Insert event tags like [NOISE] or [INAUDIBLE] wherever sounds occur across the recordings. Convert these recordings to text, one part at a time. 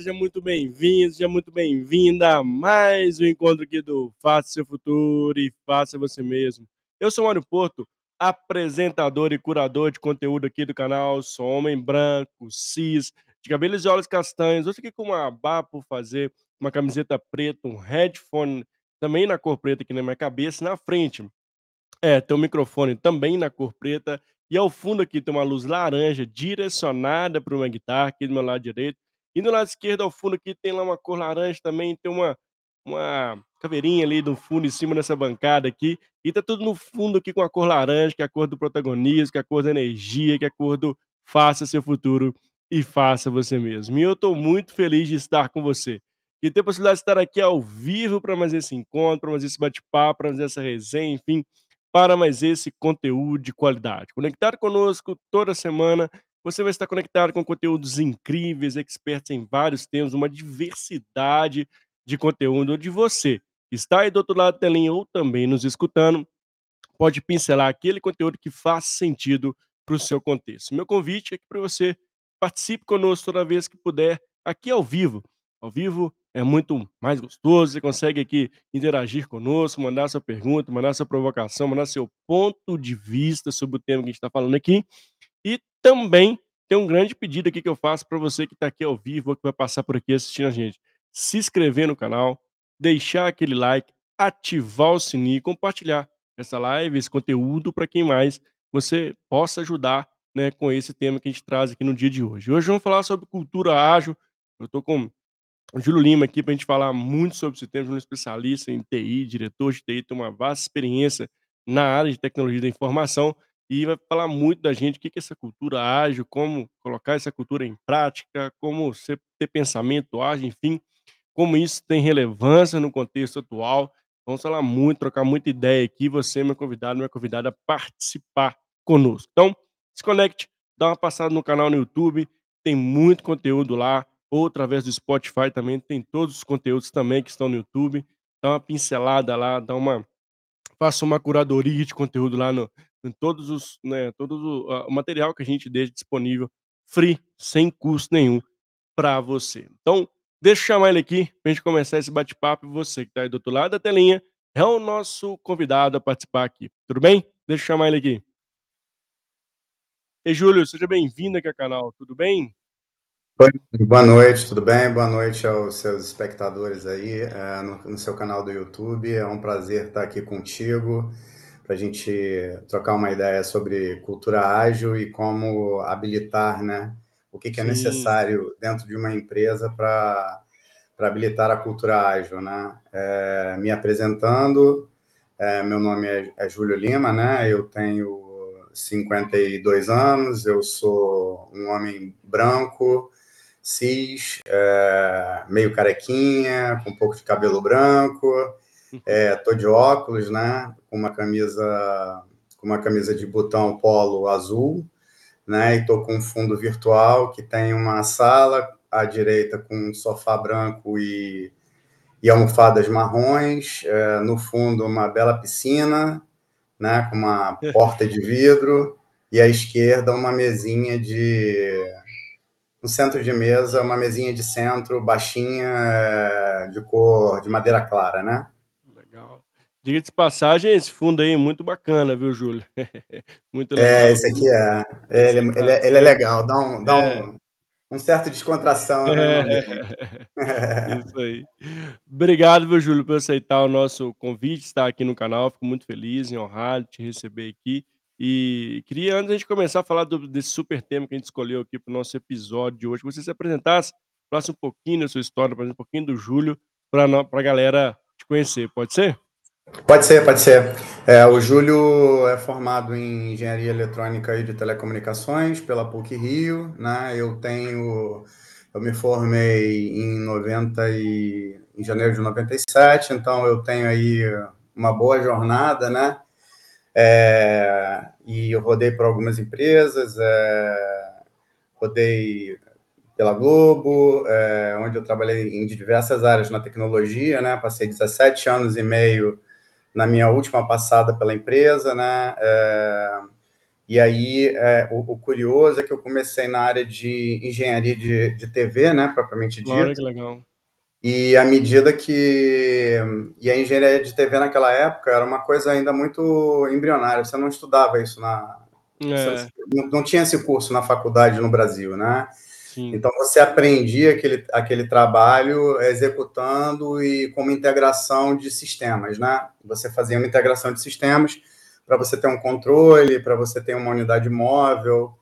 Seja muito bem-vindo, seja muito bem-vinda a mais um encontro aqui do Faça Seu Futuro e Faça Você Mesmo. Eu sou Mário Porto, apresentador e curador de conteúdo aqui do canal. Sou homem branco, cis, de cabelos e olhos castanhos. Hoje aqui com uma barba por fazer, uma camiseta preta, um headphone também na cor preta aqui na minha cabeça. Na frente, é, tem um microfone também na cor preta e ao fundo aqui tem uma luz laranja direcionada para uma guitarra aqui do meu lado direito. E do lado esquerdo, ao fundo aqui, tem lá uma cor laranja também, tem uma, uma caveirinha ali no fundo, em cima dessa bancada aqui. E tá tudo no fundo aqui com a cor laranja, que é a cor do protagonismo, que é a cor da energia, que é a cor do faça seu futuro e faça você mesmo. E eu estou muito feliz de estar com você. E ter a possibilidade de estar aqui ao vivo para mais esse encontro, para mais esse bate-papo, para mais essa resenha, enfim, para mais esse conteúdo de qualidade. Conectar conosco toda semana, você vai estar conectado com conteúdos incríveis, expertos em vários temas, uma diversidade de conteúdo de você. Está aí do outro lado da telinha ou também nos escutando, pode pincelar aquele conteúdo que faz sentido para o seu contexto. Meu convite é que para você participe conosco toda vez que puder, aqui ao vivo. Ao vivo é muito mais gostoso, você consegue aqui interagir conosco, mandar sua pergunta, mandar sua provocação, mandar seu ponto de vista sobre o tema que a gente está falando aqui. E também tem um grande pedido aqui que eu faço para você que está aqui ao vivo, que vai passar por aqui assistindo a gente. Se inscrever no canal, deixar aquele like, ativar o sininho e compartilhar essa live, esse conteúdo para quem mais você possa ajudar né, com esse tema que a gente traz aqui no dia de hoje. Hoje vamos falar sobre cultura ágil. Eu estou com o Júlio Lima aqui para a gente falar muito sobre esse tema, um especialista em TI, diretor de TI, tem uma vasta experiência na área de tecnologia da informação e vai falar muito da gente o que é essa cultura ágil, como colocar essa cultura em prática, como ter pensamento ágil, enfim, como isso tem relevância no contexto atual. Vamos falar muito, trocar muita ideia aqui. Você, meu convidado, minha convidada, a participar conosco. Então, se conecte, dá uma passada no canal no YouTube, tem muito conteúdo lá ou através do Spotify também, tem todos os conteúdos também que estão no YouTube. Dá uma pincelada lá, dá uma faça uma curadoria de conteúdo lá no em todos os, né, todo o, material que a gente deixa disponível free, sem custo nenhum para você. Então, deixa eu chamar ele aqui para a gente começar esse bate-papo. Você que está aí do outro lado da telinha é o nosso convidado a participar aqui. Tudo bem? Deixa eu chamar ele aqui. Ei, Júlio, seja bem-vindo aqui ao canal. Tudo bem? Boa noite, tudo bem? Boa noite aos seus espectadores aí é, no, no, seu canal do YouTube. É um prazer estar aqui contigo para a gente trocar uma ideia sobre cultura ágil e como habilitar, né? O que, que é necessário dentro de uma empresa para habilitar a cultura ágil, né? É, me apresentando, é, meu nome é, é Júlio Lima, né? Eu tenho 52 anos, eu sou um homem branco, cis, é, meio carequinha, com um pouco de cabelo branco, é, tô de óculos, né? Com uma camisa, com uma camisa de botão polo azul, né? E tô com um fundo virtual que tem uma sala à direita com um sofá branco e, e almofadas marrons, é, no fundo uma bela piscina, né? Com uma [LAUGHS] porta de vidro e à esquerda uma mesinha de no centro de mesa, uma mesinha de centro, baixinha, é, de cor de madeira clara, né? Diga de passagem, esse fundo aí é muito bacana, viu, Júlio? [LAUGHS] muito é, legal. É, esse aqui é. Ele, ele, é, ele é legal, dá um, dá é. um, um certo descontração. Né? É. [LAUGHS] Isso aí. Obrigado, viu, Júlio, por aceitar o nosso convite, estar aqui no canal. Fico muito feliz e honrado de te receber aqui. E queria, antes de a gente começar a falar do, desse super tema que a gente escolheu aqui para o nosso episódio de hoje, que você se apresentasse, falasse um pouquinho da sua história, um pouquinho do Júlio, para a galera te conhecer. Pode ser? Pode ser, pode ser. É, o Júlio é formado em Engenharia Eletrônica e de Telecomunicações pela PUC Rio, né? Eu tenho, eu me formei em 90 e, em janeiro de 97, então eu tenho aí uma boa jornada, né? É, e eu rodei por algumas empresas, é, rodei pela Globo, é, onde eu trabalhei em diversas áreas na tecnologia, né? Passei 17 anos e meio na minha última passada pela empresa, né? É, E aí, é, o, o, curioso é que eu comecei na área de engenharia de, de TV, né, propriamente dito. Olha que legal. E à medida que. E a engenharia de TV naquela época era uma coisa ainda muito embrionária, você não estudava isso na. É. Não, não, tinha esse curso na faculdade no Brasil, né? Sim. Então você aprendia aquele, aquele trabalho executando e com uma integração de sistemas, né? Você fazia uma integração de sistemas para você ter um controle, para você ter uma unidade móvel,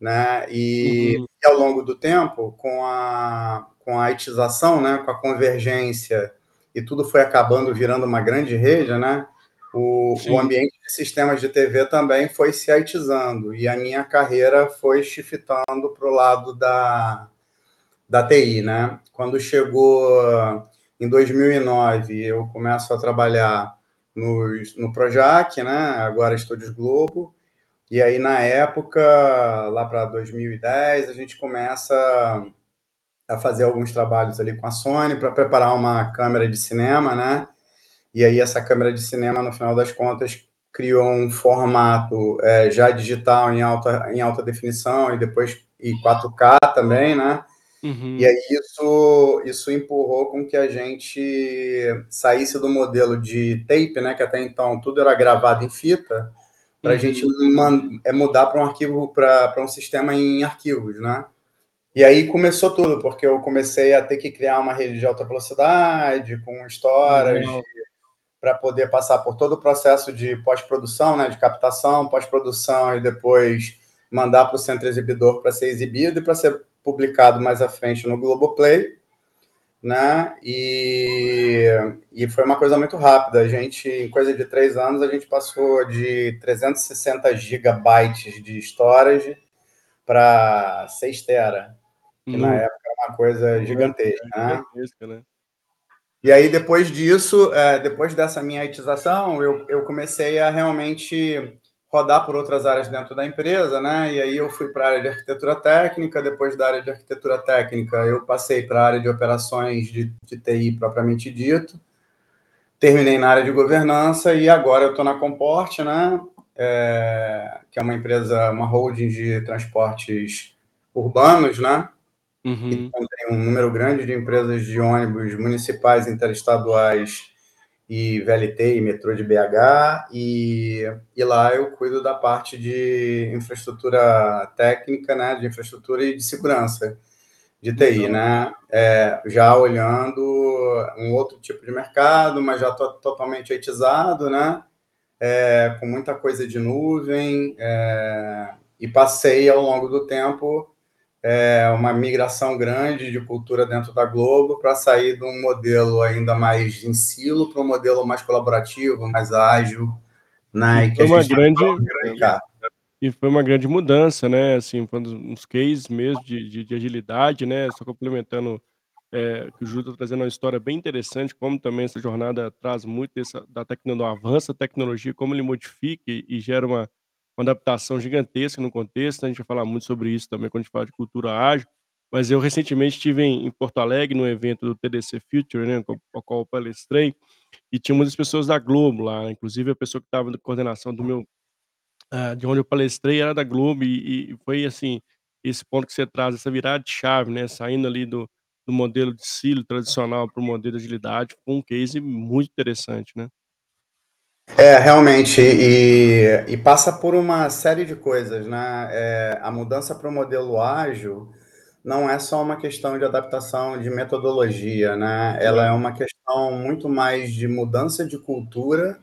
né? E, uhum. e, ao longo do tempo, com a, com a itização, né? com a convergência, e tudo foi acabando virando uma grande rede, né? O, o, ambiente de sistemas de TV também foi se aitizando, e a minha carreira foi shiftando para o lado da, da TI, né? Quando chegou em 2009, eu começo a trabalhar no, no Projac, né? agora Estúdios Globo, e aí na época, lá para 2010, a gente começa a fazer alguns trabalhos ali com a Sony para preparar uma câmera de cinema, né? E aí essa câmera de cinema, no final das contas, criou um formato é, já digital em alta, em alta definição e depois e 4K também, né? Uhum. E aí isso, isso empurrou com que a gente saísse do modelo de tape, né, que até então tudo era gravado em fita, para a uhum. gente é mudar para um arquivo, para um sistema em arquivos, né? E aí começou tudo, porque eu comecei a ter que criar uma rede de alta velocidade, com storage, uhum. Para poder passar por todo o processo de pós-produção, né, de captação, pós-produção e depois mandar para o centro exibidor para ser exibido e para ser publicado mais à frente no Globoplay, né? E, e foi uma coisa muito rápida. A gente, em coisa de três anos, a gente passou de 360 gigabytes de storage para 6 tera, que hum. na época era uma coisa gigantesca, é, né? gigantesca né? E aí, depois disso, é, depois dessa minha etização, eu, eu comecei a realmente rodar por outras áreas dentro da empresa, né? E aí eu fui para a área de arquitetura técnica, depois da área de arquitetura técnica eu passei para a área de operações de, de TI propriamente dito, terminei na área de governança e agora eu estou na Comporte, né? É, que é uma empresa, uma holding de transportes urbanos, né? Uhum. Um número grande de empresas de ônibus municipais, interestaduais e VLT e metrô de BH, e, e lá eu cuido da parte de infraestrutura técnica, né, de infraestrutura e de segurança de TI, então, né, é, já olhando um outro tipo de mercado, mas já tô totalmente etizado, né, é, com muita coisa de nuvem, é, e passei ao longo do tempo é, uma migração grande de cultura dentro da Globo para sair de um modelo ainda mais em silo para um modelo mais colaborativo, mais ágil, né? Foi uma grande, grande e foi uma grande mudança, né? Assim, foi uns cases mesmo de, de, de agilidade, né? Só complementando é, que o Júlio está trazendo uma história bem interessante, como também essa jornada traz muito dessa, da tecnologia, avança a tecnologia, como ele modifica e, e gera uma uma adaptação gigantesca no contexto, a gente vai falar muito sobre isso também quando a gente fala de cultura ágil, mas eu recentemente estive em Porto Alegre, no evento do TDC Future, né, com o qual eu palestrei, e tinha muitas pessoas da Globo lá, inclusive a pessoa que estava na coordenação do meu, uh, de onde eu palestrei era da Globo, e, e, foi assim, esse ponto que você traz, essa virada de chave, né, saindo ali do, do modelo de silo tradicional para o modelo de agilidade, foi um case muito interessante, né? É, realmente, e, e passa por uma série de coisas, né? É, a mudança para o modelo ágil não é só uma questão de adaptação de metodologia, né? Ela é uma questão muito mais de mudança de cultura,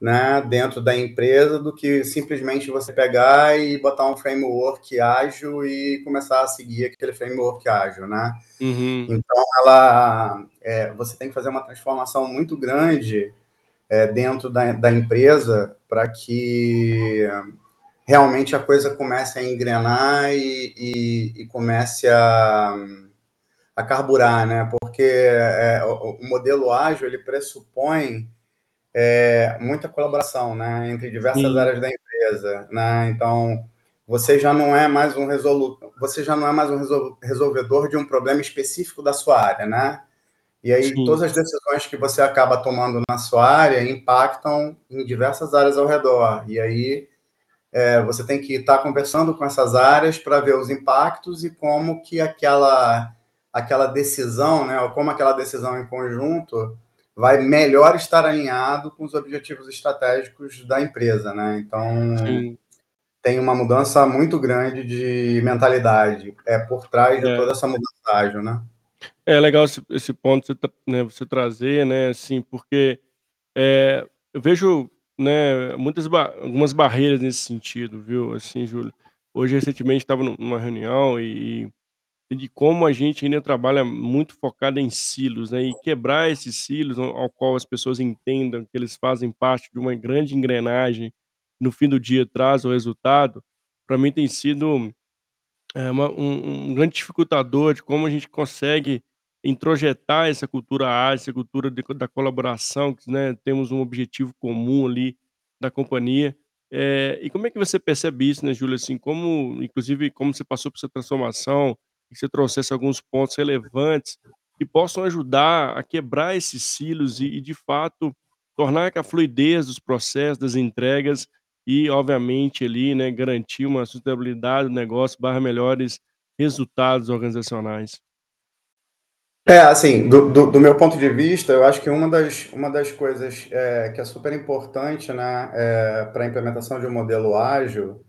né, dentro da empresa do que simplesmente você pegar e botar um framework ágil e começar a seguir aquele framework ágil, né? Uhum. Então, ela, é, você tem que fazer uma transformação muito grande é, dentro da, da empresa para que realmente a coisa comece a engrenar e, e, e comece a, a carburar, né? Porque é, o, o, modelo ágil ele pressupõe é, muita colaboração, né, entre diversas Sim. áreas da empresa, né? Então você já não é mais um resolu você já não é mais um resol resolvedor de um problema específico da sua área, né? E aí, Sim. todas as decisões que você acaba tomando na sua área impactam em diversas áreas ao redor. E aí, é, você tem que estar conversando com essas áreas para ver os impactos e como que aquela, aquela decisão, né, ou como aquela decisão em conjunto vai melhor estar alinhado com os objetivos estratégicos da empresa, né? Então, Sim. tem uma mudança muito grande de mentalidade é por trás de é. toda essa mudança ágil, né? É legal esse, esse ponto você, né, você trazer, né? Assim, porque é, eu vejo né, muitas ba algumas barreiras nesse sentido, viu, assim, Júlio. Hoje, recentemente, estava numa reunião e e de como a gente ainda trabalha muito focado em silos, né, e quebrar esses silos ao qual as pessoas entendam que eles fazem parte de uma grande engrenagem, no fim do dia traz o resultado, para mim tem sido, é uma um um grande dificultador de como a gente consegue introjetar essa cultura ágil, essa cultura de da colaboração, que, né, temos um objetivo comum ali da companhia. Eh, e como é que você percebe isso, né, Júlia, assim, como inclusive como você passou por essa transformação, que você trouxesse alguns pontos relevantes que possam ajudar a quebrar esses silos e e de fato tornar a fluidez dos processos, das entregas e obviamente ali, né, garantir uma sustentabilidade do negócio barra melhores resultados organizacionais. É, assim, do, do, do, meu ponto de vista, eu acho que uma das, uma das coisas é, que é super importante né, é, para a implementação de um modelo ágil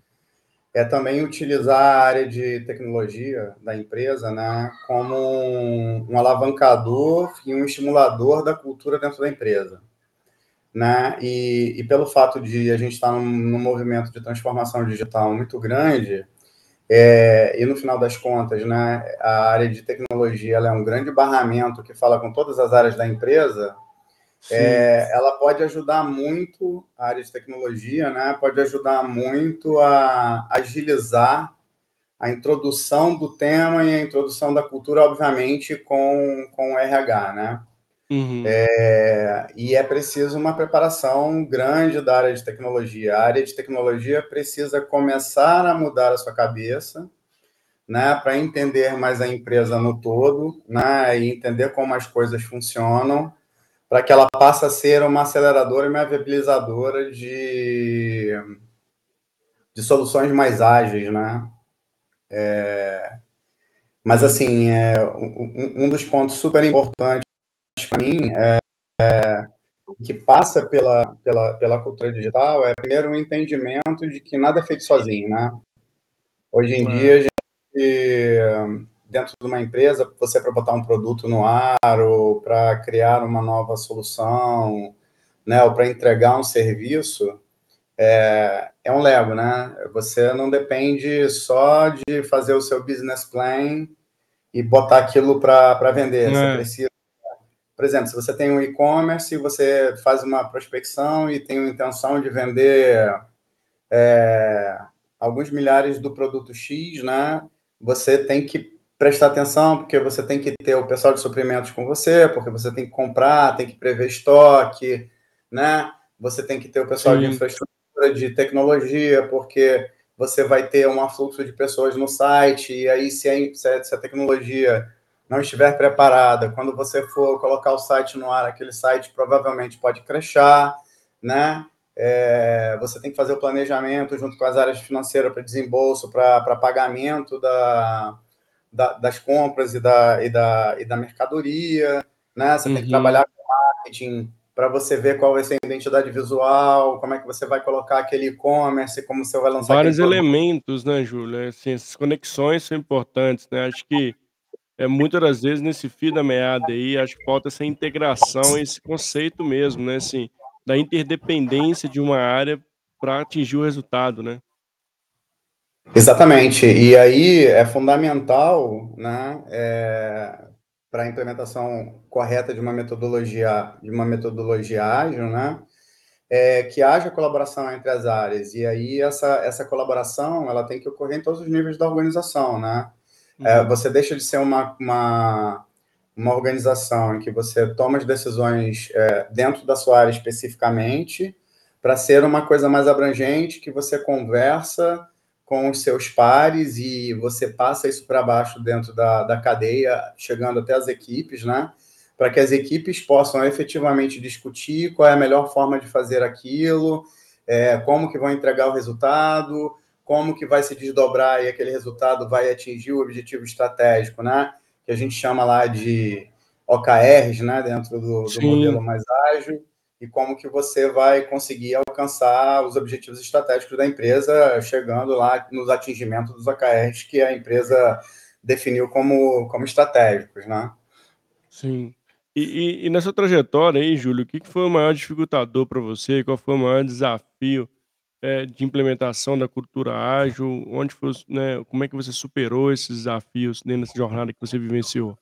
é também utilizar a área de tecnologia da empresa né, como um, um alavancador e um estimulador da cultura dentro da empresa. Né? E, e pelo fato de a gente estar num, num movimento de transformação digital muito grande, é, e no final das contas, né, a área de tecnologia ela é um grande barramento que fala com todas as áreas da empresa. É, ela pode ajudar muito a área de tecnologia, né? Pode ajudar muito a agilizar a introdução do tema e a introdução da cultura, obviamente, com, com o RH, né? Uhum. É, e é preciso uma preparação grande da área de tecnologia. A área de tecnologia precisa começar a mudar a sua cabeça, né, para entender mais a empresa no todo, né, e entender como as coisas funcionam, para que ela passe a ser uma aceleradora e uma viabilizadora de, de soluções mais ágeis, né? É, mas, assim, é, um, um dos pontos super importantes para mim, é, é, que passa pela, pela, pela cultura digital é, primeiro, um entendimento de que nada é feito sozinho, né? Hoje em dia, a gente, dentro de uma empresa, você para botar um produto no ar ou para criar uma nova solução, né, ou para entregar um serviço, é, é um Lego, né? Você não depende só de fazer o seu business plan e botar aquilo para vender. É. Você precisa por exemplo, se você tem um e-commerce, você faz uma prospecção e tem a intenção de vender é, alguns milhares do produto X, né? Você tem que prestar atenção, porque você tem que ter o pessoal de suprimentos com você, porque você tem que comprar, tem que prever estoque, né? Você tem que ter o pessoal Sim. de infraestrutura, de tecnologia, porque você vai ter um afluxo de pessoas no site, e aí se a, se a tecnologia não estiver preparada, quando você for colocar o site no ar, aquele site provavelmente pode crashar, né? É, você tem que fazer o planejamento junto com as áreas financeiras para desembolso, para pagamento da, da, das compras e da, e da, e da mercadoria, né? Você uhum. tem que uhum. trabalhar com marketing para você ver qual vai ser a identidade visual, como é que você vai colocar aquele e-commerce, como você vai lançar. Vários elementos, né, Júlia? Assim, essas conexões são importantes, né? Acho que é, muitas das vezes nesse fio da meada aí, acho que falta essa integração, esse conceito mesmo, né, assim, da interdependência de uma área para atingir o resultado, né? Exatamente. E aí é fundamental, né, é, para a implementação correta de uma metodologia, de uma metodologia ágil, né, é, que haja colaboração entre as áreas. E aí essa, essa colaboração, ela tem que ocorrer em todos os níveis da organização, né? É, uhum. você deixa de ser uma, uma, uma, organização em que você toma as decisões é, dentro da sua área especificamente, para ser uma coisa mais abrangente, que você conversa com os seus pares e você passa isso para baixo dentro da, da cadeia, chegando até as equipes, né? Para que as equipes possam efetivamente discutir qual é a melhor forma de fazer aquilo, é, como que vão entregar o resultado, como que vai se desdobrar e aquele resultado vai atingir o objetivo estratégico, né? Que a gente chama lá de OKRs, né? Dentro do, do modelo mais ágil e como que você vai conseguir alcançar os objetivos estratégicos da empresa, chegando lá nos atingimentos dos OKRs que a empresa definiu como, como estratégicos, né? Sim. E, e, e nessa trajetória aí, Júlio, o que, que foi o maior dificultador para você? Qual foi o maior desafio é, de implementação da cultura ágil? Onde foi, né, como é que você superou esses desafios dentro dessa jornada que você vivenciou?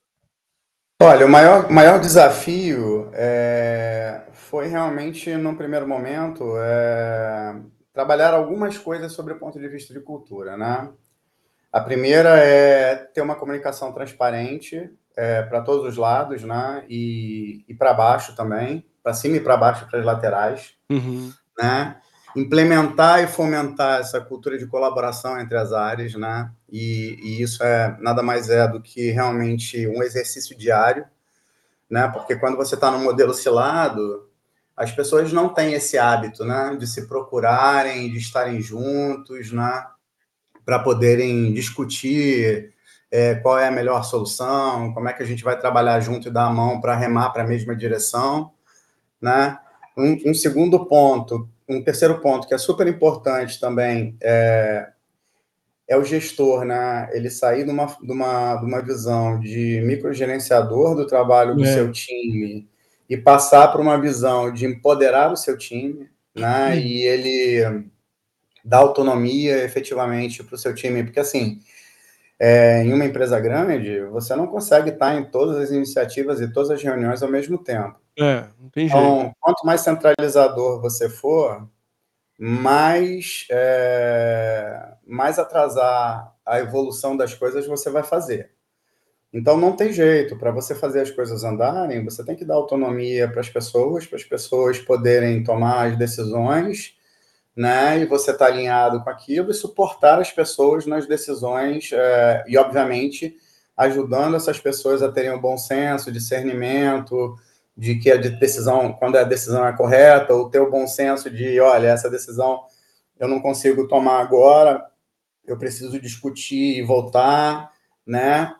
Olha, o maior, maior desafio é, foi realmente, num primeiro momento, é, trabalhar algumas coisas sobre o ponto de vista de cultura, né? A primeira é ter uma comunicação transparente para todos os lados, né? E, e para baixo também, para cima e para baixo, para as laterais, uhum. né? Implementar e fomentar essa cultura de colaboração entre as áreas, né? E, e isso é nada mais é do que realmente um exercício diário, né? Porque quando você está no modelo cilado, as pessoas não têm esse hábito, né? De se procurarem, de estarem juntos, né? para poderem discutir é, qual é a melhor solução, como é que a gente vai trabalhar junto e dar a mão para remar para a mesma direção, né? Um, um, segundo ponto, um terceiro ponto que é super importante também é, é o gestor, né? Ele sair de uma, de uma, de uma visão de microgerenciador do trabalho do é. seu time e passar para uma visão de empoderar o seu time, né? E ele dar autonomia efetivamente para o seu time, porque assim, é, em uma empresa grande, você não consegue estar em todas as iniciativas e todas as reuniões ao mesmo tempo. É, não tem então, jeito. Então, quanto mais centralizador você for, mais, é, mais atrasar a evolução das coisas você vai fazer. Então, não tem jeito. Para você fazer as coisas andarem, você tem que dar autonomia para as pessoas, para as pessoas poderem tomar as decisões né? E você está alinhado com aquilo e suportar as pessoas nas decisões é, e, obviamente, ajudando essas pessoas a terem um bom senso, discernimento de que a decisão, quando a decisão é correta, ou ter o bom senso de, olha, essa decisão eu não consigo tomar agora, eu preciso discutir e voltar, né?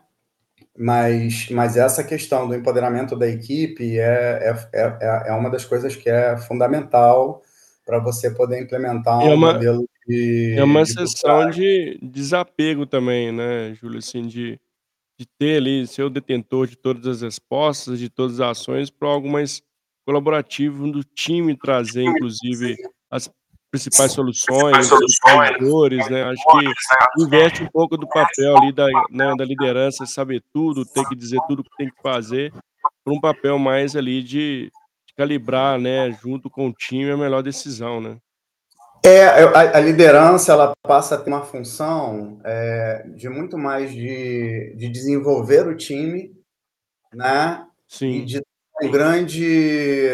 Mas, mas essa questão do empoderamento da equipe é, é, é, é uma das coisas que é fundamental para você poder implementar é um uma, modelo de. É uma de sessão de desapego também, né, Júlio? Assim, de, de ter ali, ser o detentor de todas as respostas, de todas as ações, para algo mais colaborativo do time trazer, inclusive, as principais soluções, os dores, né? Acho que investe um pouco do papel ali da, né, da liderança, saber tudo, ter que dizer tudo que tem que fazer, para um papel mais ali de calibrar, né, junto com o time a melhor decisão, né? É, a, a liderança ela passa a ter uma função é, de muito mais de, de desenvolver o time, né? Sim. E de um grande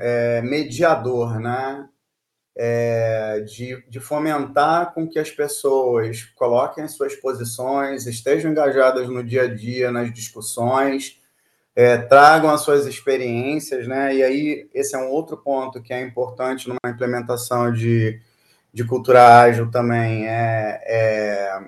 é, mediador, né? É, de, de fomentar com que as pessoas coloquem as suas posições, estejam engajadas no dia a dia, nas discussões, é, tragam as suas experiências, né? E aí, esse é um outro ponto que é importante numa implementação de, de cultura ágil também, é, é,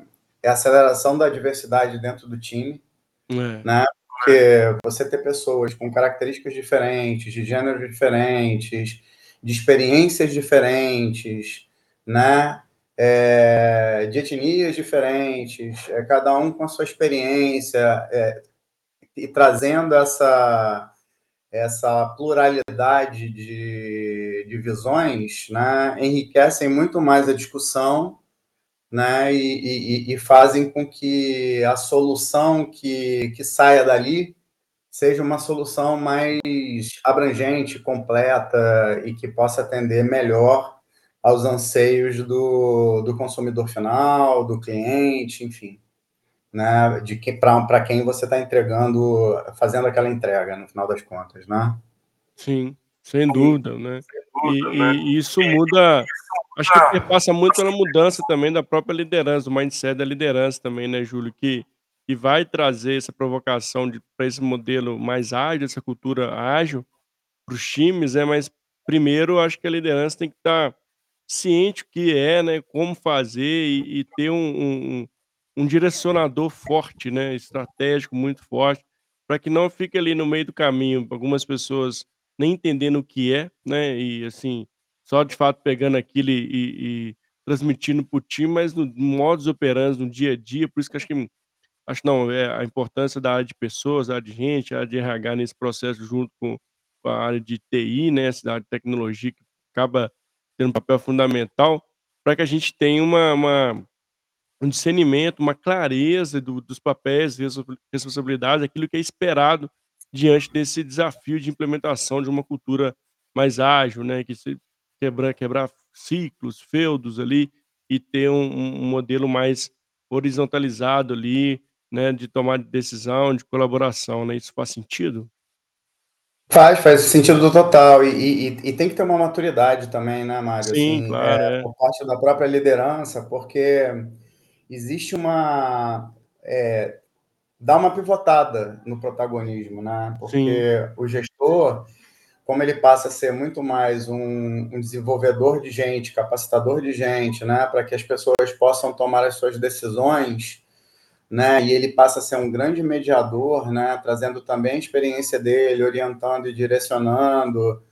é a aceleração da diversidade dentro do time, é. né? Porque você ter pessoas com características diferentes, de gêneros diferentes, de experiências diferentes, né? É, de etnias diferentes, é, cada um com a sua experiência, é, e trazendo essa, essa pluralidade de, de visões, né, enriquecem muito mais a discussão né, e, e, e, fazem com que a solução que, que saia dali seja uma solução mais abrangente, completa e que possa atender melhor aos anseios do, do consumidor final, do cliente, enfim né, de que para quem você está entregando, fazendo aquela entrega no final das contas, né? Sim, sem dúvida, né? E, e isso muda, acho que passa muito pela mudança também da própria liderança, do mindset da liderança também, né, Júlio, que que vai trazer essa provocação para esse modelo mais ágil, essa cultura ágil para os times, né? Mas primeiro, acho que a liderança tem que estar tá ciente o que é, né, como fazer e e ter um um um direcionador forte, né, estratégico muito forte, para que não fique ali no meio do caminho, algumas pessoas nem entendendo o que é, né, e assim, só de fato pegando aquilo e e e transmitindo para o time, mas no modus operandi, no dia a dia, por isso que acho que acho não, é a importância da área de pessoas, a área de gente, a área de RH nesse processo junto com a área de TI, né, essa área de tecnologia que acaba tendo um papel fundamental, para que a gente tenha uma uma um discernimento, uma clareza do dos papéis, respo responsabilidades, aquilo que é esperado diante desse desafio de implementação de uma cultura mais ágil, né, que se quebrar quebrar ciclos, feudos ali, e ter um um modelo mais horizontalizado ali, né, de tomar decisão, de colaboração, né, isso faz sentido? Faz, faz sentido total. E e e tem que ter uma maturidade também, né, Mário, Sim, assim, claro, eh, é. por parte da própria liderança, porque existe uma eh, dá uma pivotada no protagonismo, né, Sim. porque o gestor, como ele passa a ser muito mais um um desenvolvedor de gente, capacitador de gente, né, para que as pessoas possam tomar as suas decisões, né, e ele passa a ser um grande mediador, né, trazendo também a experiência dele, orientando e direcionando,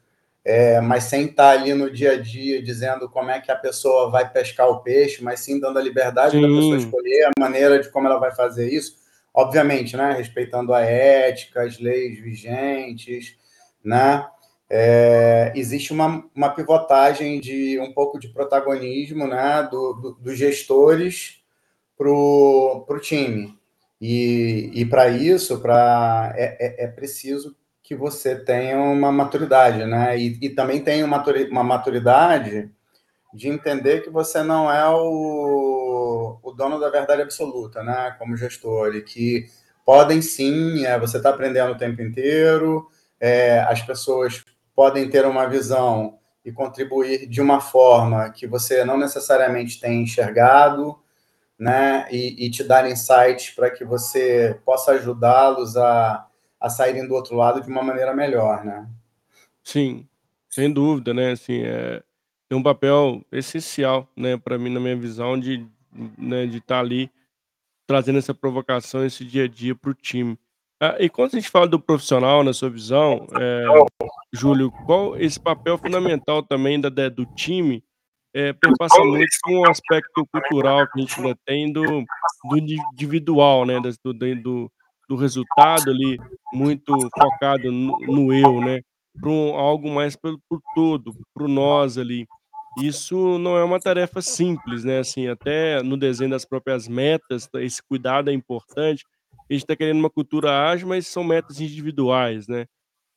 eh, mas sem estar ali no dia a dia dizendo como é que a pessoa vai pescar o peixe, mas sim dando a liberdade da pessoa Sim. escolher a maneira de como ela vai fazer isso, obviamente, né, respeitando a ética, as leis vigentes, né. Eh, existe uma uma pivotagem de um pouco de protagonismo, né, do do dos gestores para o time. E e para isso, pra é é é preciso que você tenha uma maturidade, né, e e também tenha uma maturidade de entender que você não é o dono da verdade absoluta, né, como gestor, e que podem sim, eh, você está aprendendo o tempo inteiro, eh, as pessoas podem ter uma visão e contribuir de uma forma que você não necessariamente tem enxergado, né, e e te dar insights para que você possa ajudá-los a a saírem do outro lado de uma maneira melhor, né. Sim, sem dúvida, né, assim, eh, tem um papel essencial, né, pra mim, na minha visão de, né, de estar ali trazendo essa provocação, esse dia a dia para o time. Ah, e quando a gente fala do profissional, na sua visão, eh, Júlio, qual esse papel fundamental também da da do time, eh, perpassa muito com o aspecto cultural que a gente ainda tem do do individual, né, do do do resultado ali, muito focado no no eu, né, para um algo mais para o todo, para o nós ali. Isso não é uma tarefa simples, né, assim, até no desenho das próprias metas, esse cuidado é importante. A gente está querendo uma cultura ágil, mas são metas individuais, né.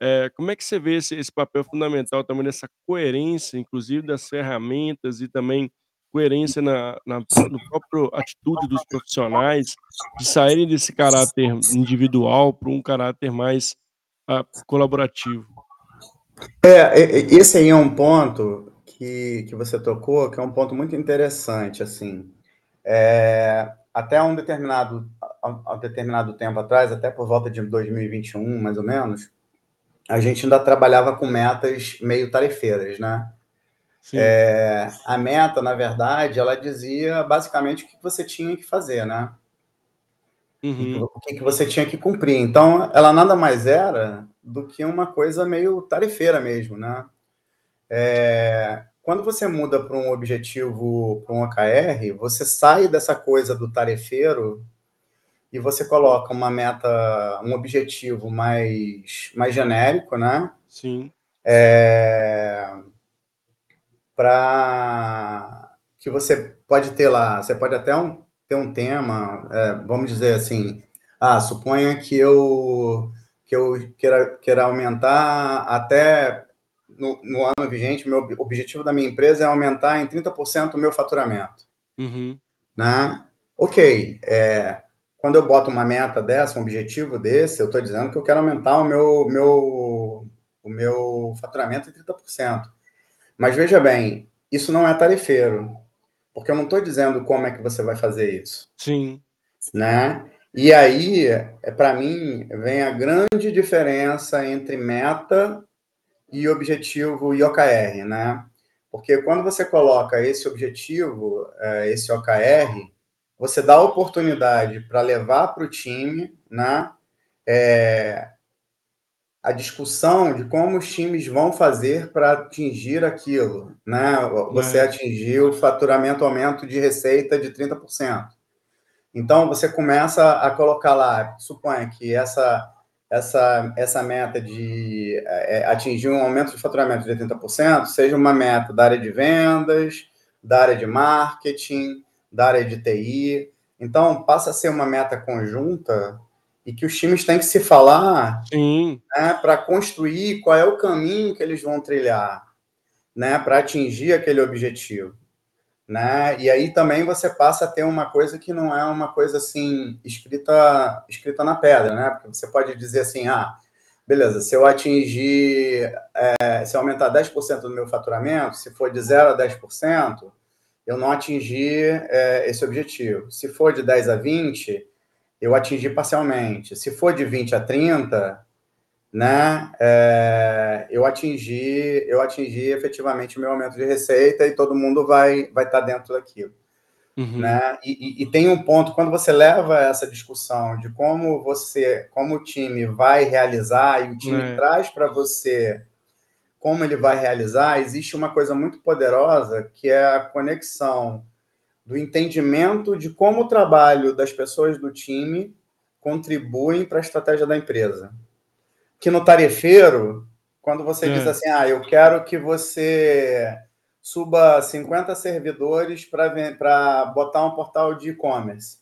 Eh, como é que você vê esse esse papel fundamental também nessa coerência, inclusive das ferramentas e também coerência na na no próprio atitude dos profissionais, de saírem desse caráter individual para um caráter mais, ah, colaborativo? É, esse aí é um ponto que que você tocou, que é um ponto muito interessante, assim. Eh, até um determinado há determinado tempo atrás, até por volta de 2021, mais ou menos, a gente ainda trabalhava com metas meio tarefeiras, né. Eh, a meta, na verdade, ela dizia basicamente o que você tinha que fazer, né. Uhum. o que que você tinha que cumprir. Então, ela nada mais era do que uma coisa meio tarefeira mesmo, né. Eh, quando você muda para um objetivo, para um OKR, você sai dessa coisa do tarefeiro e você coloca uma meta um objetivo mais mais genérico, né. Sim. Eh pra que você pode ter lá você pode até um ter um tema, eh, vamos dizer assim, ah, suponha que eu que eu queira queira aumentar até no no ano vigente, meu ob objetivo da minha empresa é aumentar em 30% o meu faturamento. Uhum. Né. Ok, eh, quando eu boto uma meta dessa, um objetivo desse, eu estou dizendo que eu quero aumentar o meu meu o meu faturamento em 30%. Mas veja bem, isso não é tarefeiro, porque eu não estou dizendo como é que você vai fazer isso. Sim. Né. E aí, eh, pra mim, vem a grande diferença entre meta e objetivo e OKR, né. Porque quando você coloca esse objetivo, é, esse OKR, você dá oportunidade para levar para o time né, é, a discussão de como os times vão fazer para atingir aquilo. Né? Você é. atingir o faturamento aumento de receita de 30%. Então, você começa a colocar lá, suponha que essa, essa, essa meta de é, atingir um aumento de faturamento de 30% seja uma meta da área de vendas, da área de marketing, da área de TI. Então, passa a ser uma meta conjunta e que os times têm que se falar né, para construir qual é o caminho que eles vão trilhar né, para atingir aquele objetivo né? E aí também você passa a ter uma coisa que não é uma coisa assim escrita escrita na pedra, né? Porque você pode dizer assim, ah, beleza, se eu atingir, é, se eu aumentar 10% do meu faturamento, se for de 0 a 10%, eu não atingi é, esse objetivo. Se for de 10 a 20, eu atingi parcialmente. Se for de 20 a 30, né, é, eu atingi, eu atingi efetivamente o meu aumento de receita e todo mundo vai vai estar tá dentro daquilo. Uhum. Né? E, e, e, tem um ponto quando você leva essa discussão de como você, como o time vai realizar e o time é. traz para você como ele vai realizar, existe uma coisa muito poderosa que é a conexão do entendimento de como o trabalho das pessoas do time contribuem para a estratégia da empresa que no tarefeiro, quando você é. diz assim, ah, eu quero que você suba 50 servidores para botar um portal de e-commerce.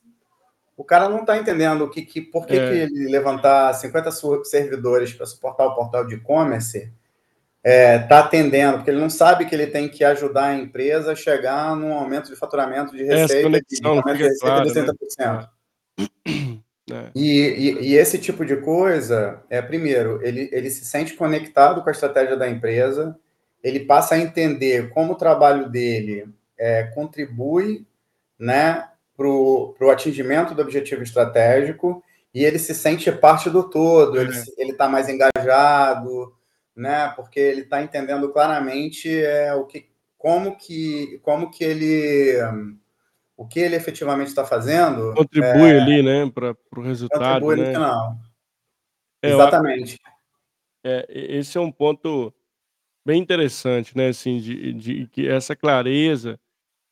O cara não está entendendo o que, que, por que, é. que ele levantar 50 servidores para suportar o portal de e-commerce está é, tá atendendo, porque ele não sabe que ele tem que ajudar a empresa a chegar num aumento de faturamento de receita, de, aumento de receita claro, de 60%. Né? É. E, e, e, esse tipo de coisa, é primeiro, ele, ele se sente conectado com a estratégia da empresa, ele passa a entender como o trabalho dele é, contribui né, para o atingimento do objetivo estratégico e ele se sente parte do todo, é. ele está mais engajado, né, porque ele está entendendo claramente é, o que, como, que, como que ele o que ele efetivamente está fazendo. Contribui é, ali, né, para o resultado. Contribui né? no final. É, Exatamente. É, esse é um ponto bem interessante, né, assim, de, de, que essa clareza,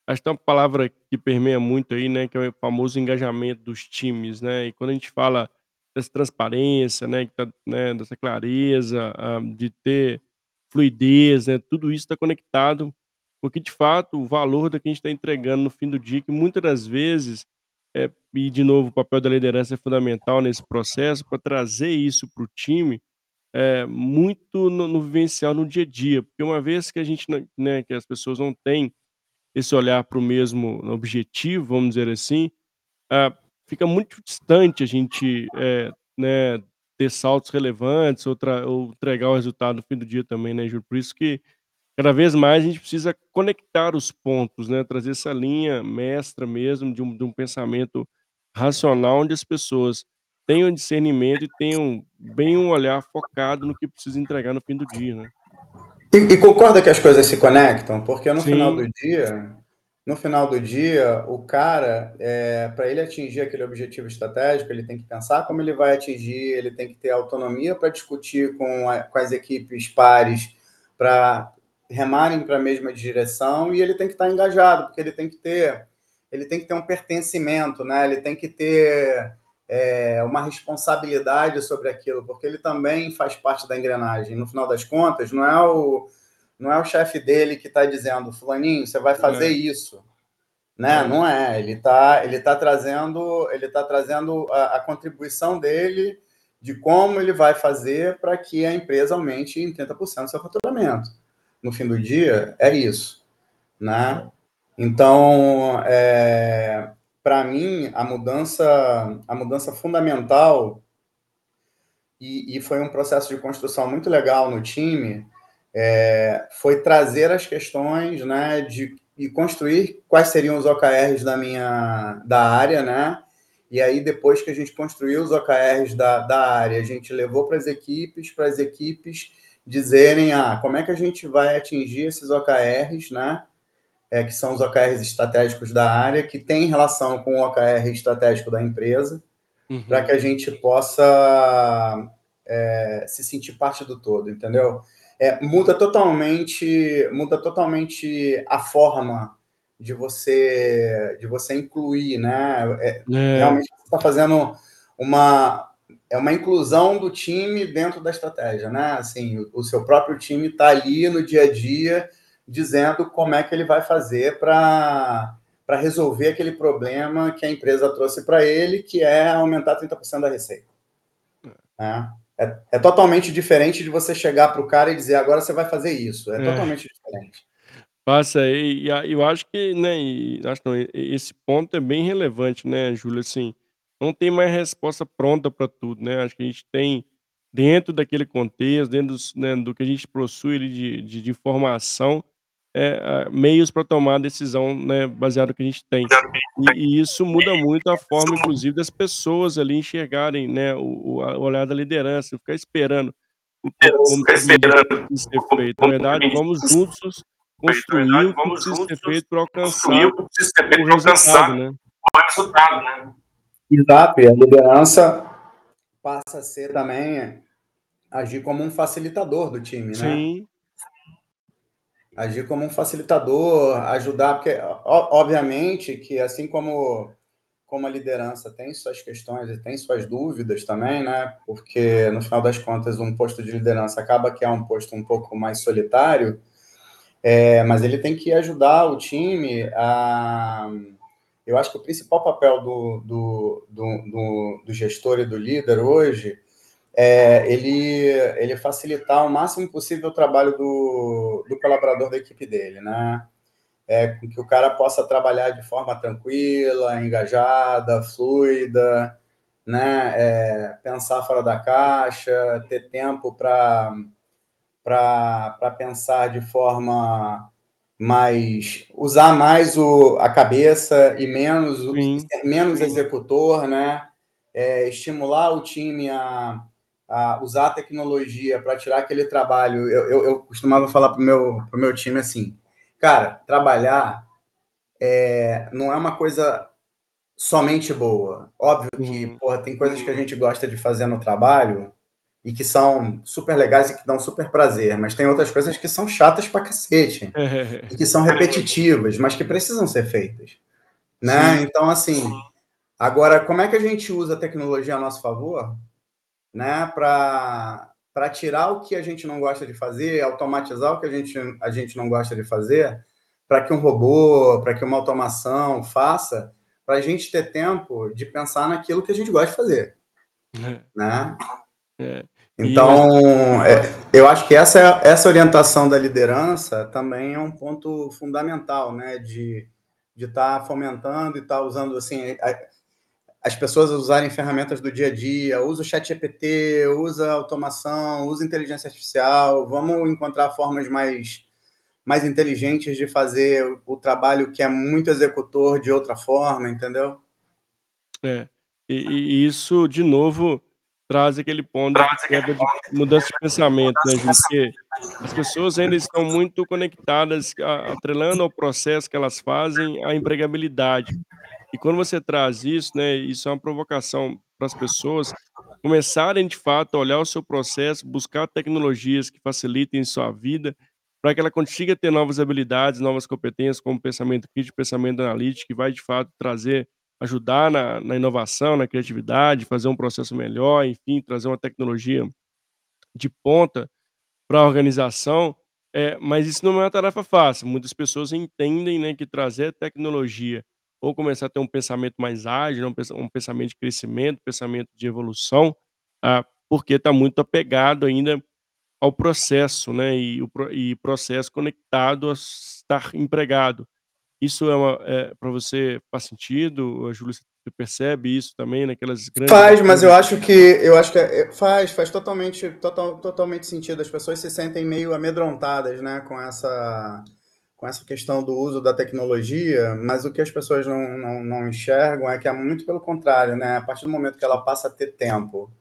acho que é uma palavra que permeia muito aí, né, que é o famoso engajamento dos times, né, e quando a gente fala dessa transparência, né, que tá, né dessa clareza, um, de ter fluidez, né, tudo isso está conectado porque, de fato, o valor da que a gente está entregando no fim do dia, que muitas das vezes, é, e de novo, o papel da liderança é fundamental nesse processo, para trazer isso para o time, é, muito no, no, vivencial no dia a dia. Porque uma vez que a gente, né, que as pessoas não têm esse olhar para o mesmo objetivo, vamos dizer assim, é, fica muito distante a gente é, né, ter saltos relevantes ou, ou entregar o resultado no fim do dia também, né, Júlio? Por isso que cada vez mais a gente precisa conectar os pontos, né? Trazer essa linha mestra mesmo de um, de um pensamento racional, onde as pessoas tenham discernimento e tenham bem um olhar focado no que precisa entregar no fim do dia, né? E, e concorda que as coisas se conectam? Porque no Sim. final do dia, no final do dia, o cara, é, para ele atingir aquele objetivo estratégico, ele tem que pensar como ele vai atingir, ele tem que ter autonomia para discutir com, a, com as equipes pares, para remarem para a mesma direção e ele tem que estar engajado, porque ele tem que ter ele tem que ter um pertencimento, né? Ele tem que ter é, uma responsabilidade sobre aquilo, porque ele também faz parte da engrenagem. No final das contas, não é o não é o chefe dele que está dizendo, fulaninho, você vai fazer é. isso, né? É. Não é. Ele está ele tá trazendo ele tá trazendo a, a contribuição dele de como ele vai fazer para que a empresa aumente em 30% o seu faturamento no fim do dia, é isso, né? Então, é, para mim, a mudança, a mudança fundamental e, e, foi um processo de construção muito legal no time, é, foi trazer as questões, né, de e construir quais seriam os OKRs da minha da área, né? E aí depois que a gente construiu os OKRs da, da área, a gente levou para as equipes, para as equipes dizerem ah, como é que a gente vai atingir esses OKRs, né? É, que são os OKRs estratégicos da área, que tem relação com o OKR estratégico da empresa, uhum. para que a gente possa é, se sentir parte do todo, entendeu? É, muda totalmente, muda totalmente a forma de você de você incluir, né? É, é. Realmente você está fazendo uma é uma inclusão do time dentro da estratégia, né? Assim, o, o seu próprio time está ali no dia a dia dizendo como é que ele vai fazer para para resolver aquele problema que a empresa trouxe para ele, que é aumentar 30% da receita. É. É, é, totalmente diferente de você chegar para o cara e dizer agora você vai fazer isso. É, é. totalmente diferente. Passa aí, e eu acho que, né, e, acho não, esse ponto é bem relevante, né, Júlio? Assim, não tem mais resposta pronta para tudo, né? Acho que a gente tem, dentro daquele contexto, dentro dos, né, do que a gente possui de, de, de informação, é, meios para tomar decisão, né, baseado no que a gente tem. E, e, isso muda muito a forma, inclusive, das pessoas ali enxergarem, né, o, o olhar da liderança, ficar esperando como que ser feito. Na verdade, vamos juntos construir o que precisa ser feito para alcançar o resultado, né? né? Exato, e a liderança passa a ser também agir como um facilitador do time, né? Sim. Agir como um facilitador, ajudar, porque obviamente que assim como como a liderança tem suas questões e tem suas dúvidas também, né? Porque no final das contas um posto de liderança acaba que é um posto um pouco mais solitário, é, mas ele tem que ajudar o time a. Eu acho que o principal papel do, do, do, do, gestor e do líder hoje é ele, ele facilitar o máximo possível o trabalho do, do colaborador da equipe dele, né? É, com que o cara possa trabalhar de forma tranquila, engajada, fluida, né? É, pensar fora da caixa, ter tempo para pensar de forma mais usar mais o, a cabeça e menos ser menos Sim. executor, né? É, estimular o time a, a usar a tecnologia para tirar aquele trabalho. Eu, eu, eu costumava falar para o meu, pro meu time assim, cara, trabalhar é, não é uma coisa somente boa. Óbvio que uhum. porra, tem coisas que a gente gosta de fazer no trabalho e que são super legais e que dão super prazer, mas tem outras coisas que são chatas pra cacete [LAUGHS] e que são repetitivas, mas que precisam ser feitas, né? Sim. Então, assim, agora, como é que a gente usa a tecnologia a nosso favor, né, para tirar o que a gente não gosta de fazer, automatizar o que a gente, a gente não gosta de fazer, para que um robô, para que uma automação faça, para a gente ter tempo de pensar naquilo que a gente gosta de fazer, é. né? É. Então, é, eu acho que essa, essa orientação da liderança também é um ponto fundamental, né? De estar de tá fomentando e estar tá usando, assim, a, as pessoas usarem ferramentas do dia a dia, usa o chat GPT, usa automação, usa inteligência artificial, vamos encontrar formas mais, mais inteligentes de fazer o trabalho que é muito executor de outra forma, entendeu? É, e, e isso, de novo, traz aquele ponto de mudança de pensamento, né, Porque as pessoas ainda estão muito conectadas, atrelando ao processo que elas fazem a empregabilidade. E quando você traz isso, né, isso é uma provocação para as pessoas começarem de fato a olhar o seu processo, buscar tecnologias que facilitem sua vida, para que ela consiga ter novas habilidades, novas competências, como pensamento crítico, pensamento analítico, que vai de fato trazer ajudar na, na inovação, na criatividade, fazer um processo melhor, enfim, trazer uma tecnologia de ponta para a organização. É, mas isso não é uma tarefa fácil. Muitas pessoas entendem né, que trazer tecnologia ou começar a ter um pensamento mais ágil, um pensamento de crescimento, um pensamento de evolução, ah, porque está muito apegado ainda ao processo, né? E o e processo conectado a estar empregado. Isso é, uma, é para você faz sentido, a Júlia, você percebe isso também naquelas grandes. Faz, mas eu acho que eu acho que é, faz, faz totalmente, total, totalmente sentido. As pessoas se sentem meio amedrontadas, né, com essa com essa questão do uso da tecnologia, mas o que as pessoas não, não, não enxergam é que é muito pelo contrário, né? A partir do momento que ela passa a ter tempo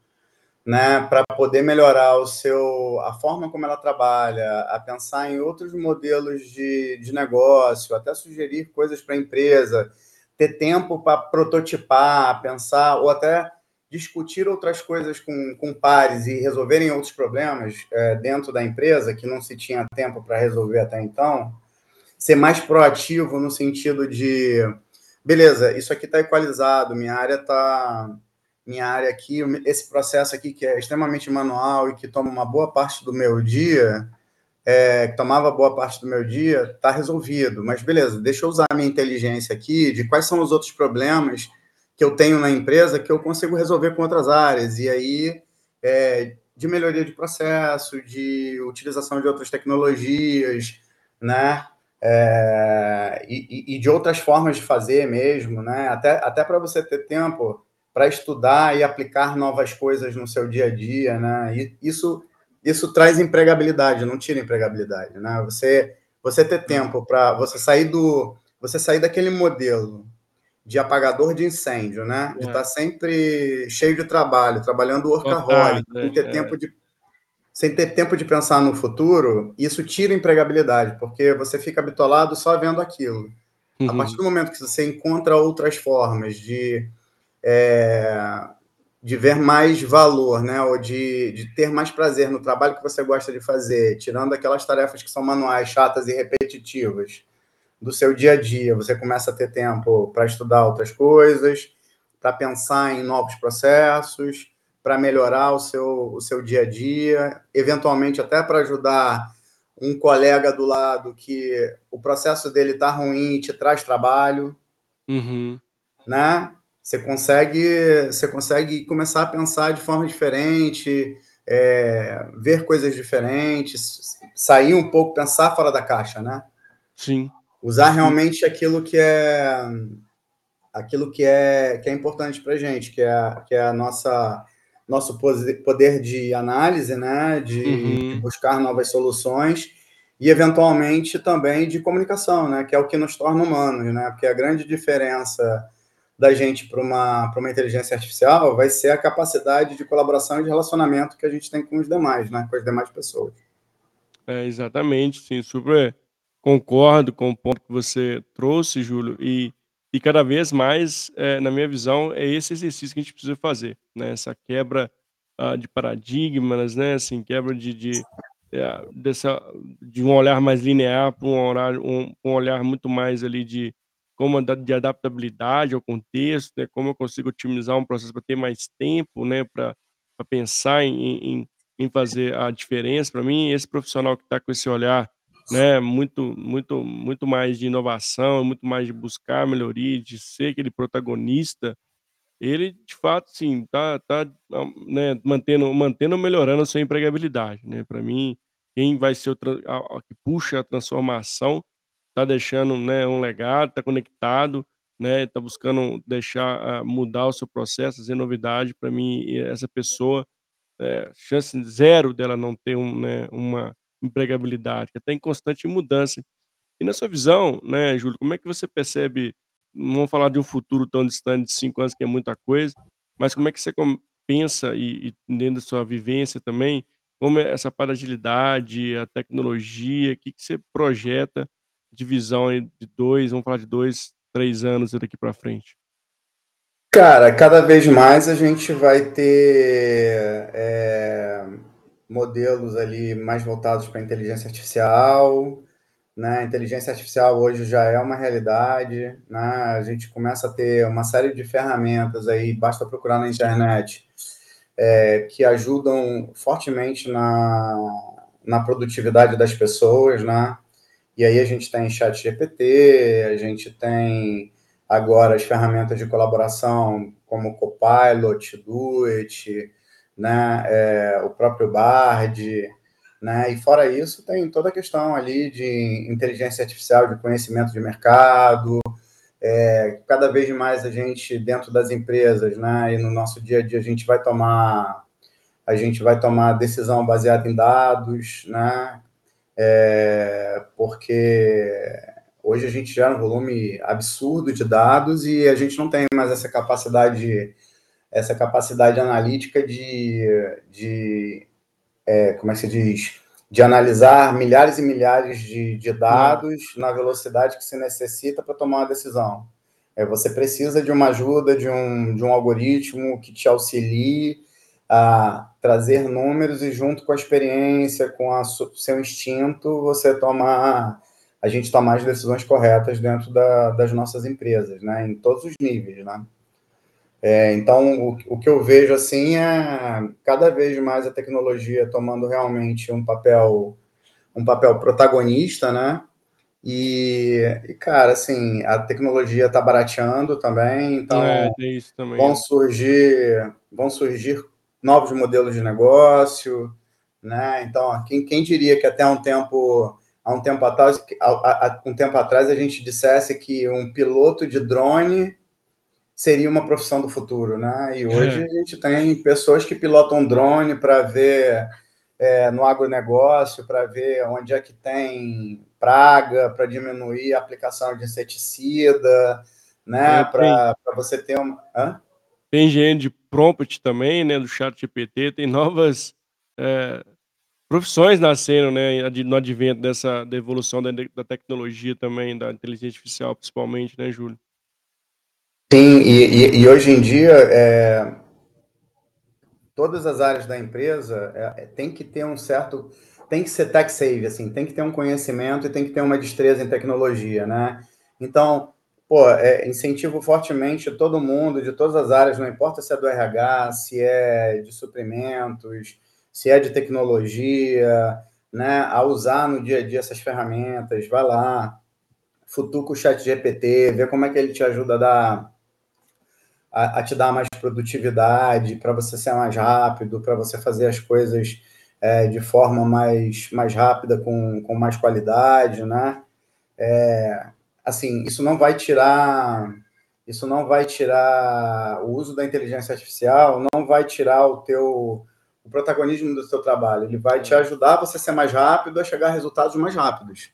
né, para poder melhorar o seu, a forma como ela trabalha, a pensar em outros modelos de, de negócio, até sugerir coisas para a empresa, ter tempo para prototipar, pensar, ou até discutir outras coisas com, com pares e resolverem outros problemas é, dentro da empresa que não se tinha tempo para resolver até então, ser mais proativo no sentido de, beleza, isso aqui está equalizado, minha área está minha área aqui, esse processo aqui que é extremamente manual e que toma uma boa parte do meu dia, é, que tomava boa parte do meu dia, está resolvido. Mas beleza, deixa eu usar a minha inteligência aqui de quais são os outros problemas que eu tenho na empresa que eu consigo resolver com outras áreas. E aí, é, de melhoria de processo, de utilização de outras tecnologias, né? É, e, e, de outras formas de fazer mesmo, né? Até, até para você ter tempo para estudar e aplicar novas coisas no seu dia a dia, né? E isso isso traz empregabilidade, não tira empregabilidade, né? Você você ter tempo para você sair do você sair daquele modelo de apagador de incêndio, né? De estar é. tá sempre cheio de trabalho, trabalhando workaholic, sem ter é. tempo de sem ter tempo de pensar no futuro, isso tira empregabilidade, porque você fica bitolado só vendo aquilo. Uhum. A partir do momento que você encontra outras formas de é, de ver mais valor, né? Ou de, de ter mais prazer no trabalho que você gosta de fazer, tirando aquelas tarefas que são manuais, chatas e repetitivas do seu dia a dia. Você começa a ter tempo para estudar outras coisas, para pensar em novos processos, para melhorar o seu, o seu dia a dia, eventualmente até para ajudar um colega do lado que o processo dele está ruim e te traz trabalho, uhum. né? Você consegue, você consegue começar a pensar de forma diferente, é, ver coisas diferentes, sair um pouco, pensar fora da caixa, né? Sim. Usar realmente aquilo que é aquilo que é que é importante para gente, que é que é a nossa nosso poder de análise, né? De, uhum. de buscar novas soluções e eventualmente também de comunicação, né? Que é o que nos torna humanos, né? Porque a grande diferença da gente para uma, uma inteligência artificial vai ser a capacidade de colaboração e de relacionamento que a gente tem com os demais, né? com as demais pessoas. É, exatamente, sim, super concordo com o ponto que você trouxe, Júlio, e, e cada vez mais, é, na minha visão, é esse exercício que a gente precisa fazer, né? Essa quebra uh, de paradigmas, né? Assim, quebra de, de, é, dessa, de um olhar mais linear para um, um, um olhar muito mais ali de como de adaptabilidade ao contexto, né, como eu consigo otimizar um processo para ter mais tempo, né, para pensar em, em, em, fazer a diferença. Para mim, esse profissional que está com esse olhar, né, muito, muito, muito mais de inovação, muito mais de buscar melhoria, de ser aquele protagonista, ele de fato, sim, tá, tá, né, mantendo, mantendo, melhorando a sua empregabilidade, né. Para mim, quem vai ser o que puxa a transformação está deixando, né, um legado, está conectado, né, está buscando deixar, uh, mudar o seu processo, trazer novidade. Para mim, essa pessoa, é, chance zero dela não ter um, né, uma empregabilidade, que está em constante mudança. E na sua visão, né, Júlio, como é que você percebe, não vamos falar de um futuro tão distante de cinco anos, que é muita coisa, mas como é que você pensa, e, e dentro da sua vivência também, como é essa parte da agilidade, a tecnologia, o que, que você projeta divisão de dois, vamos falar de dois, três anos daqui para frente? Cara, cada vez mais a gente vai ter é, modelos ali mais voltados para inteligência artificial, né? Inteligência artificial hoje já é uma realidade, né? A gente começa a ter uma série de ferramentas aí, basta procurar na internet, é, que ajudam fortemente na, na produtividade das pessoas, né? E aí a gente tem chat GPT, a gente tem agora as ferramentas de colaboração como Copilot, Duet, né, é, o próprio Bard, né, e fora isso tem toda a questão ali de inteligência artificial, de conhecimento de mercado, é, cada vez mais a gente dentro das empresas, né, e no nosso dia a dia a gente vai tomar a gente vai tomar decisão baseada em dados, né, é, porque hoje a gente gera um volume absurdo de dados e a gente não tem mais essa capacidade essa capacidade analítica de, de é, como é que se diz, de analisar milhares e milhares de, de dados na velocidade que se necessita para tomar uma decisão. É, você precisa de uma ajuda, de um, de um algoritmo que te auxilie a trazer números e junto com a experiência, com o seu instinto, você toma a gente tomar as decisões corretas dentro da, das nossas empresas, né? Em todos os níveis, né? É, então, o, o, que eu vejo assim é cada vez mais a tecnologia tomando realmente um papel um papel protagonista, né? E, e cara, assim, a tecnologia está barateando também, então é, também. vão surgir vão surgir novos modelos de negócio, né? Então, quem, quem diria que até um tempo há um tempo atrás, há, um tempo atrás a gente dissesse que um piloto de drone seria uma profissão do futuro, né? E hoje é. a gente tem pessoas que pilotam drone para ver é, no agronegócio, para ver onde é que tem praga, para diminuir a aplicação de inseticida, né? É, para você ter uma. Hã? Tem engenheiro de prompt também, né? Do chat GPT, tem novas é, profissões nascendo, né? No advento dessa da evolução da, da tecnologia também, da inteligência artificial, principalmente, né, Júlio? Sim, e, e, e hoje em dia, é, todas as áreas da empresa é, é tem que ter um certo. Tem que ser tech save, assim, tem que ter um conhecimento e tem que ter uma destreza em tecnologia, né? Então, pô, é, incentivo fortemente todo mundo, de todas as áreas, não importa se é do RH, se é de suprimentos, se é de tecnologia, né, a usar no dia a dia essas ferramentas, vai lá, futuca o chat GPT, vê como é que ele te ajuda a dar a, a te dar mais produtividade, para você ser mais rápido, para você fazer as coisas é, de forma mais, mais rápida, com, com mais qualidade, né? É, assim, isso não vai tirar isso não vai tirar o uso da inteligência artificial, não vai tirar o teu o protagonismo do seu trabalho. Ele vai te ajudar a você ser mais rápido, a chegar a resultados mais rápidos,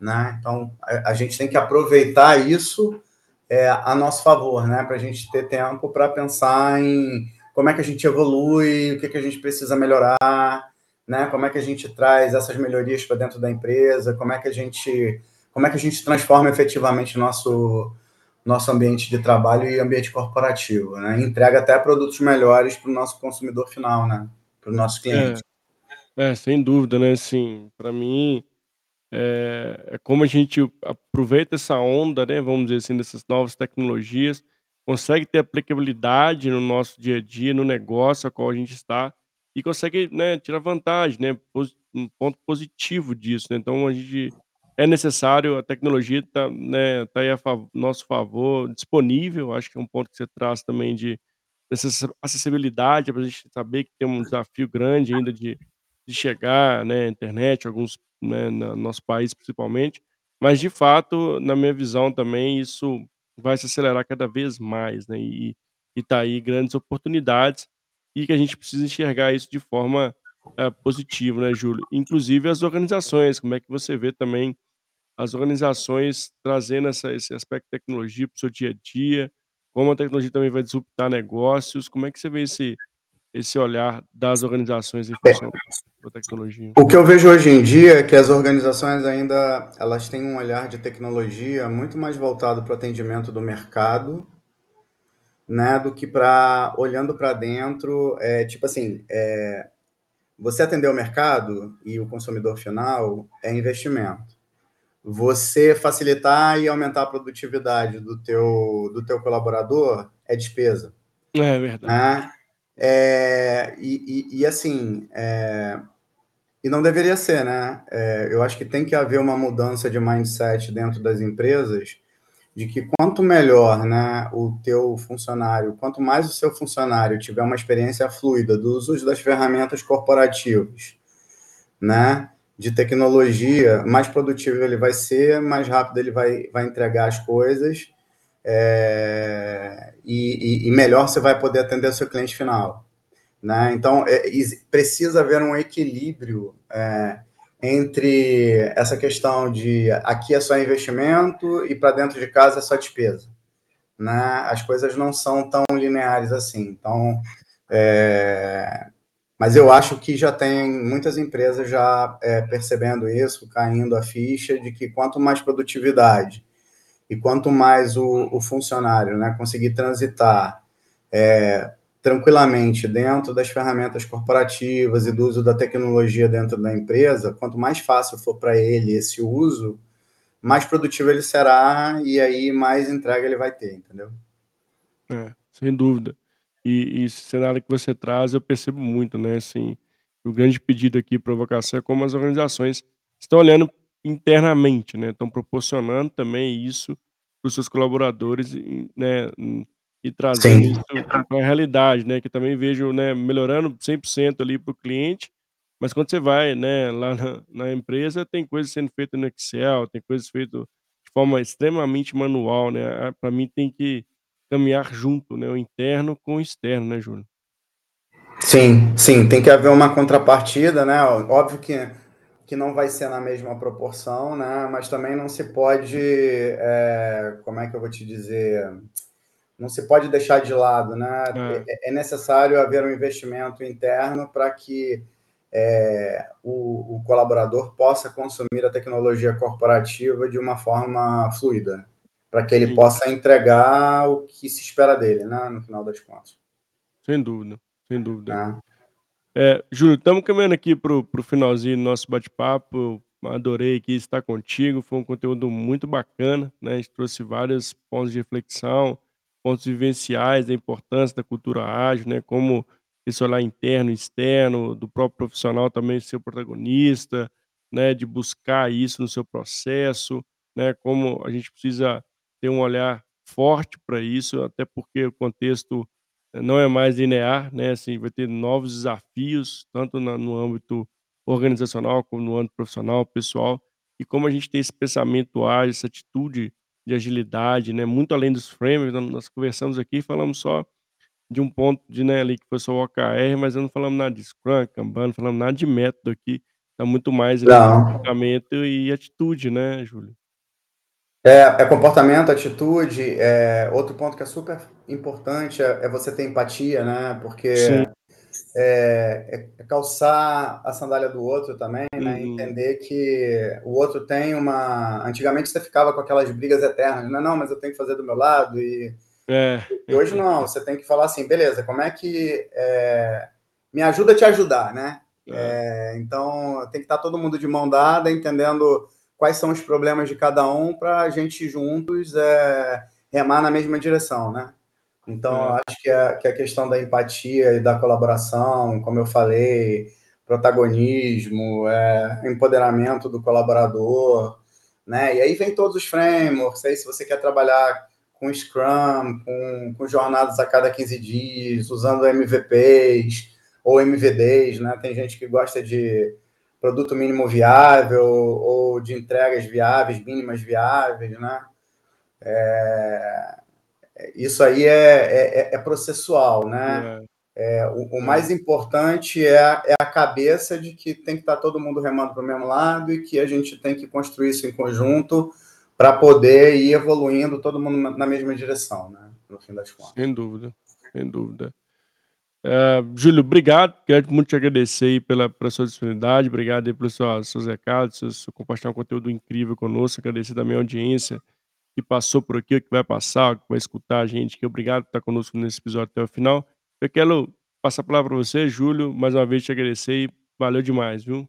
né? Então a, a gente tem que aproveitar isso é, a nosso favor, né? Para a gente ter tempo para pensar em como é que a gente evolui, o que, que a gente precisa melhorar, né? Como é que a gente traz essas melhorias para dentro da empresa, como é que a gente como é que a gente transforma efetivamente nosso nosso ambiente de trabalho e ambiente corporativo, né? Entrega até produtos melhores para o nosso consumidor final, né? Para o nosso cliente. É, é, sem dúvida, né? Assim, para mim, é, é, como a gente aproveita essa onda, né? Vamos dizer assim, dessas novas tecnologias, consegue ter aplicabilidade no nosso dia a dia, no negócio a qual a gente está e consegue, né, tirar vantagem, né? Um ponto positivo disso, né? Então a gente é necessário, a tecnologia está né, tá aí a fav nosso favor, disponível, acho que é um ponto que você traz também de acessibilidade, para a gente saber que tem um desafio grande ainda de de chegar, né, internet, alguns, né, no nosso país principalmente, mas de fato, na minha visão também, isso vai se acelerar cada vez mais, né, e e tá aí grandes oportunidades, e que a gente precisa enxergar isso de forma, eh, positiva, né, Júlio. Inclusive as organizações, como é que você vê também as organizações trazendo essa esse aspecto de tecnologia para o seu dia a dia, como a tecnologia também vai disruptar negócios, como é que você vê esse esse olhar das organizações em função da tecnologia? O que eu vejo hoje em dia é que as organizações ainda elas têm um olhar de tecnologia muito mais voltado para o atendimento do mercado, né, do que para olhando para dentro, é, tipo assim, é, você atender o mercado e o consumidor final é investimento você facilitar e aumentar a produtividade do teu, do teu colaborador é despesa. É verdade. Né? É, e, e, e, assim, é, e não deveria ser, né? É, eu acho que tem que haver uma mudança de mindset dentro das empresas de que quanto melhor né, o teu funcionário, quanto mais o seu funcionário tiver uma experiência fluida do uso das ferramentas corporativas, né? De tecnologia, mais produtivo ele vai ser, mais rápido ele vai, vai entregar as coisas é, e, e, melhor você vai poder atender o seu cliente final. Né? Então, é, precisa haver um equilíbrio é, entre essa questão de aqui é só investimento e para dentro de casa é só despesa. né, as coisas não são tão lineares assim. Então, é, mas eu acho que já tem muitas empresas já é, percebendo isso, caindo a ficha de que quanto mais produtividade e quanto mais o, o funcionário né, conseguir transitar é, tranquilamente dentro das ferramentas corporativas e do uso da tecnologia dentro da empresa, quanto mais fácil for para ele esse uso, mais produtivo ele será e aí mais entrega ele vai ter, entendeu? É, sem dúvida. E, e esse cenário que você traz, eu percebo muito, né? Assim, o grande pedido aqui, provocação, é como as organizações estão olhando internamente, né? Estão proporcionando também isso para os seus colaboradores, né? E trazendo Sim. isso para a realidade, né? Que também vejo, né? Melhorando 100% ali para o cliente, mas quando você vai, né? Lá na, na empresa, tem coisas sendo feitas no Excel, tem coisas feitas de forma extremamente manual, né? Para mim tem que caminhar junto, né? O interno com o externo, né, Júlio? Sim, sim, tem que haver uma contrapartida, né? Óbvio que, que não vai ser na mesma proporção, né? Mas também não se pode, é, como é que eu vou te dizer, não se pode deixar de lado, né? É, é, é necessário haver um investimento interno para que é, o, o, colaborador possa consumir a tecnologia corporativa de uma forma fluida para que ele Sim. possa entregar o que se espera dele, né, no final das contas. Sem dúvida, sem dúvida. É. É, Júlio, estamos caminhando aqui para o finalzinho do nosso bate-papo. Adorei aqui estar contigo, foi um conteúdo muito bacana, né? A gente trouxe vários pontos de reflexão, pontos vivenciais da importância da cultura ágil, né? Como esse olhar interno e externo, do próprio profissional também ser protagonista, né? De buscar isso no seu processo, né? Como a gente precisa ter um olhar forte para isso, até porque o contexto eh, não é mais linear, né? Assim, vai ter novos desafios, tanto na, no âmbito organizacional como no âmbito profissional, pessoal, e como a gente tem esse pensamento ágil, essa atitude de agilidade, né? Muito além dos frameworks, nós conversamos aqui, falamos só de um ponto de, né, ali que foi só o OKR, mas não falamos nada de Scrum, Kanban, não falamos nada de método aqui, tá muito mais ali comportamento e atitude, né, Júlio? É, é, comportamento, atitude. É, outro ponto que é super importante é, é você ter empatia, né? Porque é, é, calçar a sandália do outro também, né? Uhum. Entender que o outro tem uma. Antigamente você ficava com aquelas brigas eternas, né? Não, mas eu tenho que fazer do meu lado. E, é. e hoje não, você tem que falar assim, beleza, como é que. É, me ajuda a te ajudar, né? então tem que estar todo mundo de mão dada, entendendo quais são os problemas de cada um para a gente juntos é, remar na mesma direção, né? Então, é. acho que a, que a questão da empatia e da colaboração, como eu falei, protagonismo, é, empoderamento do colaborador, né? E aí vem todos os frameworks, aí se você quer trabalhar com Scrum, com, com jornadas a cada 15 dias, usando MVPs ou MVDs, né? Tem gente que gosta de produto mínimo viável ou de entregas viáveis, mínimas viáveis, né? É, isso aí é, é, é processual, né? É. é, o, o, mais importante é a, é a cabeça de que tem que estar todo mundo remando para o mesmo lado e que a gente tem que construir isso em conjunto para poder ir evoluindo todo mundo na, na mesma direção, né? No fim das contas. Sem dúvida, sem dúvida. Uh, Júlio, obrigado. Quero muito te agradecer aí pela, pela sua disponibilidade, obrigado aí pelos seus, seus recados, seus, seu compartilhar um conteúdo incrível conosco. Agradecer também a audiência que passou por aqui, que vai passar, que vai escutar a gente. Que obrigado por estar conosco nesse episódio até o final. Eu quero passar a palavra para você, Júlio, mais uma vez te agradecer e valeu demais, viu?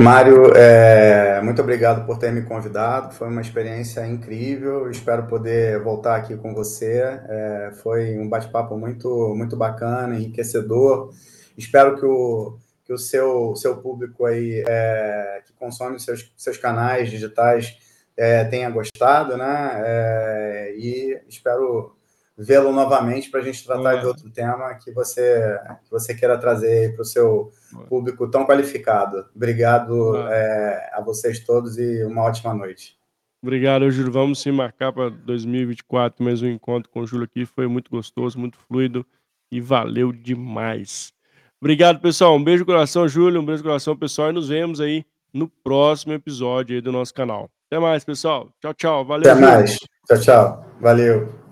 Mário, é, muito obrigado por ter me convidado. Foi uma experiência incrível. Espero poder voltar aqui com você. É, foi um bate-papo muito, muito bacana, enriquecedor. Espero que o, que o seu, seu público aí é, que consome seus, seus canais digitais é, tenha gostado, né? É, e espero vê-lo novamente para a gente tratar de outro tema que você, que você queira trazer para o seu público tão qualificado. Obrigado é, a vocês todos e uma ótima noite. Obrigado, Júlio. Vamos se marcar para 2024 mais um encontro com o Júlio aqui. Foi muito gostoso, muito fluido e valeu demais. Obrigado, pessoal. Um beijo no coração, Júlio. Um beijo no coração, pessoal. E nos vemos aí no próximo episódio do nosso canal. Até mais, pessoal. Tchau, tchau. Valeu. Até mais. Tchau, tchau. Valeu.